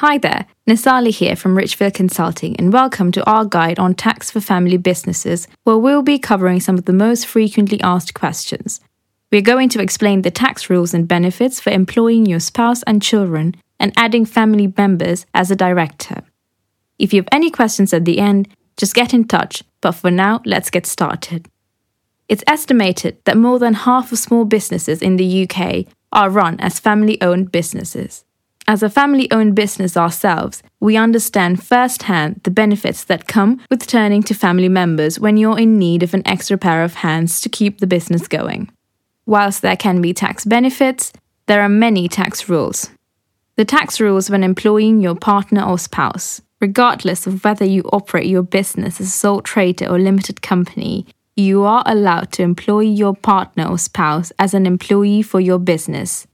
Hi there, Nisali here from Ridgefield Consulting, and welcome to our guide on tax for family businesses, where we'll be covering some of the most frequently asked questions. We're going to explain the tax rules and benefits for employing your spouse and children and adding family members as a director. If you have any questions at the end, just get in touch, but for now, let's get started. It's estimated that more than half of small businesses in the UK are run as family owned businesses. As a family owned business ourselves, we understand firsthand the benefits that come with turning to family members when you're in need of an extra pair of hands to keep the business going. Whilst there can be tax benefits, there are many tax rules. The tax rules when employing your partner or spouse, regardless of whether you operate your business as a sole trader or limited company, you are allowed to employ your partner or spouse as an employee for your business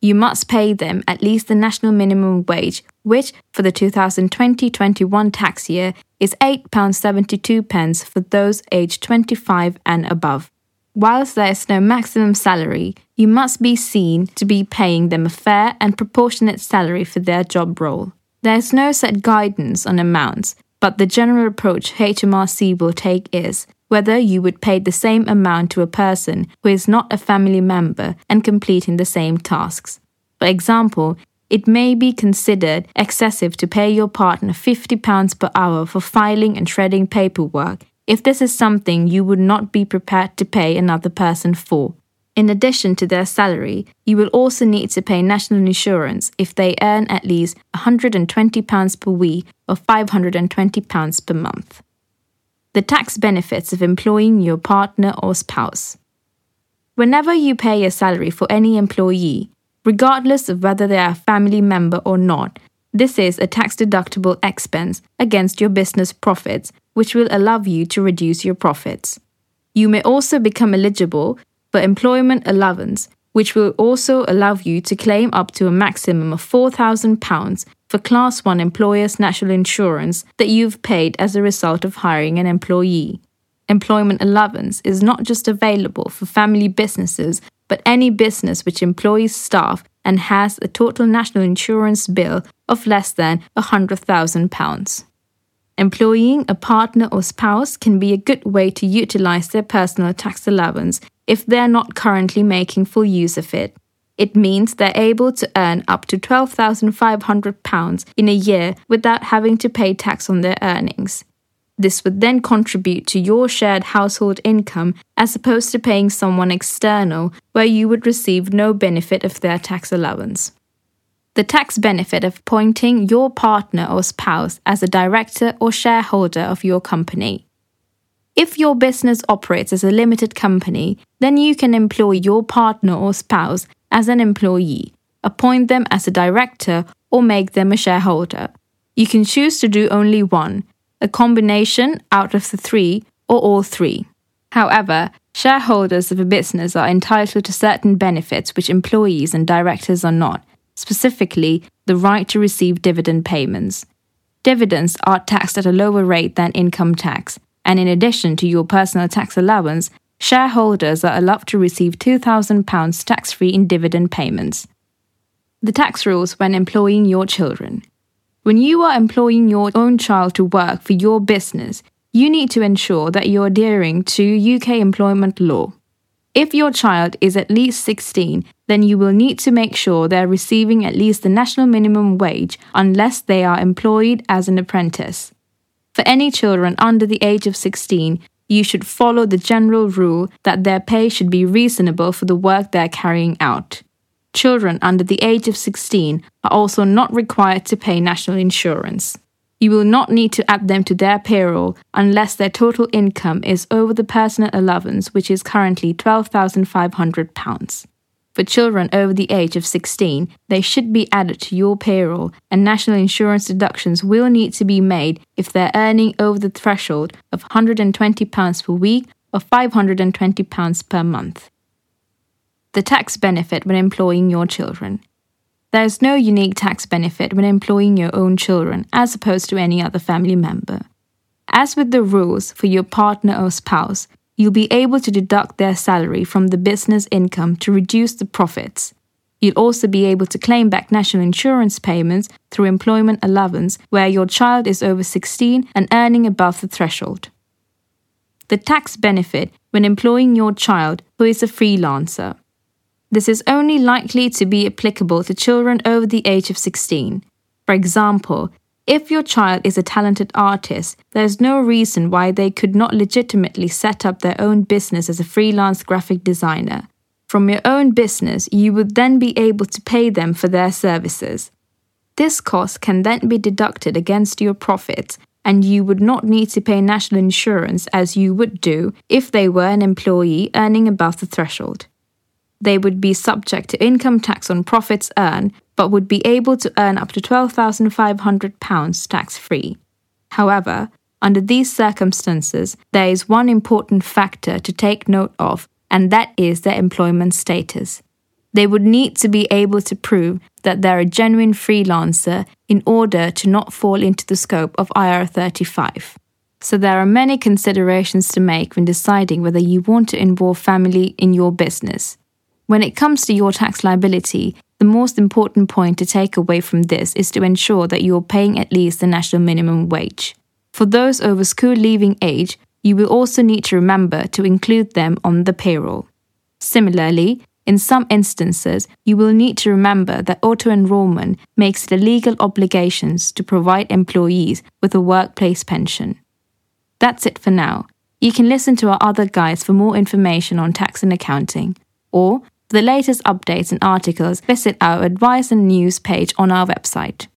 you must pay them at least the national minimum wage, which for the 2020 21 tax year is £8.72 for those aged 25 and above. Whilst there is no maximum salary, you must be seen to be paying them a fair and proportionate salary for their job role. There is no set guidance on amounts, but the general approach HMRC will take is whether you would pay the same amount to a person who is not a family member and completing the same tasks. For example, it may be considered excessive to pay your partner £50 per hour for filing and shredding paperwork if this is something you would not be prepared to pay another person for. In addition to their salary, you will also need to pay national insurance if they earn at least £120 per week or £520 per month the tax benefits of employing your partner or spouse. Whenever you pay a salary for any employee, regardless of whether they are a family member or not, this is a tax deductible expense against your business profits, which will allow you to reduce your profits. You may also become eligible for employment allowance, which will also allow you to claim up to a maximum of £4,000 for Class 1 employer's national insurance that you've paid as a result of hiring an employee. Employment allowance is not just available for family businesses, but any business which employs staff and has a total national insurance bill of less than £100,000. Employing a partner or spouse can be a good way to utilize their personal tax allowance if they're not currently making full use of it. It means they're able to earn up to £12,500 in a year without having to pay tax on their earnings. This would then contribute to your shared household income as opposed to paying someone external where you would receive no benefit of their tax allowance. The tax benefit of appointing your partner or spouse as a director or shareholder of your company. If your business operates as a limited company, then you can employ your partner or spouse as an employee, appoint them as a director, or make them a shareholder. You can choose to do only one, a combination out of the three, or all three. However, shareholders of a business are entitled to certain benefits which employees and directors are not, specifically, the right to receive dividend payments. Dividends are taxed at a lower rate than income tax, and in addition to your personal tax allowance, shareholders are allowed to receive £2,000 tax free in dividend payments. The tax rules when employing your children. When you are employing your own child to work for your business, you need to ensure that you're adhering to UK employment law. If your child is at least 16, then you will need to make sure they're receiving at least the national minimum wage unless they are employed as an apprentice. For any children under the age of 16, you should follow the general rule that their pay should be reasonable for the work they are carrying out. Children under the age of 16 are also not required to pay national insurance. You will not need to add them to their payroll unless their total income is over the personal allowance, which is currently £12,500. For children over the age of 16, they should be added to your payroll, and national insurance deductions will need to be made if they're earning over the threshold of £120 per week or £520 per month. The tax benefit when employing your children. There is no unique tax benefit when employing your own children as opposed to any other family member. As with the rules for your partner or spouse, you'll be able to deduct their salary from the business income to reduce the profits. You'll also be able to claim back national insurance payments through employment allowance where your child is over 16 and earning above the threshold. The tax benefit when employing your child who is a freelancer. This is only likely to be applicable to children over the age of 16. For example, if your child is a talented artist, there is no reason why they could not legitimately set up their own business as a freelance graphic designer. From your own business, you would then be able to pay them for their services. This cost can then be deducted against your profits, and you would not need to pay national insurance as you would do if they were an employee earning above the threshold. They would be subject to income tax on profits earned, but would be able to earn up to £12,500 tax free. However, under these circumstances, there is one important factor to take note of and that is their employment status. They would need to be able to prove that they're a genuine freelancer in order to not fall into the scope of IR 35. So, there are many considerations to make when deciding whether you want to involve family in your business. When it comes to your tax liability, the most important point to take away from this is to ensure that you are paying at least the national minimum wage. For those over school leaving age, you will also need to remember to include them on the payroll. Similarly, in some instances, you will need to remember that auto enrollment makes it a legal obligation to provide employees with a workplace pension. That's it for now. You can listen to our other guides for more information on tax and accounting. Or, for the latest updates and articles, visit our advice and news page on our website.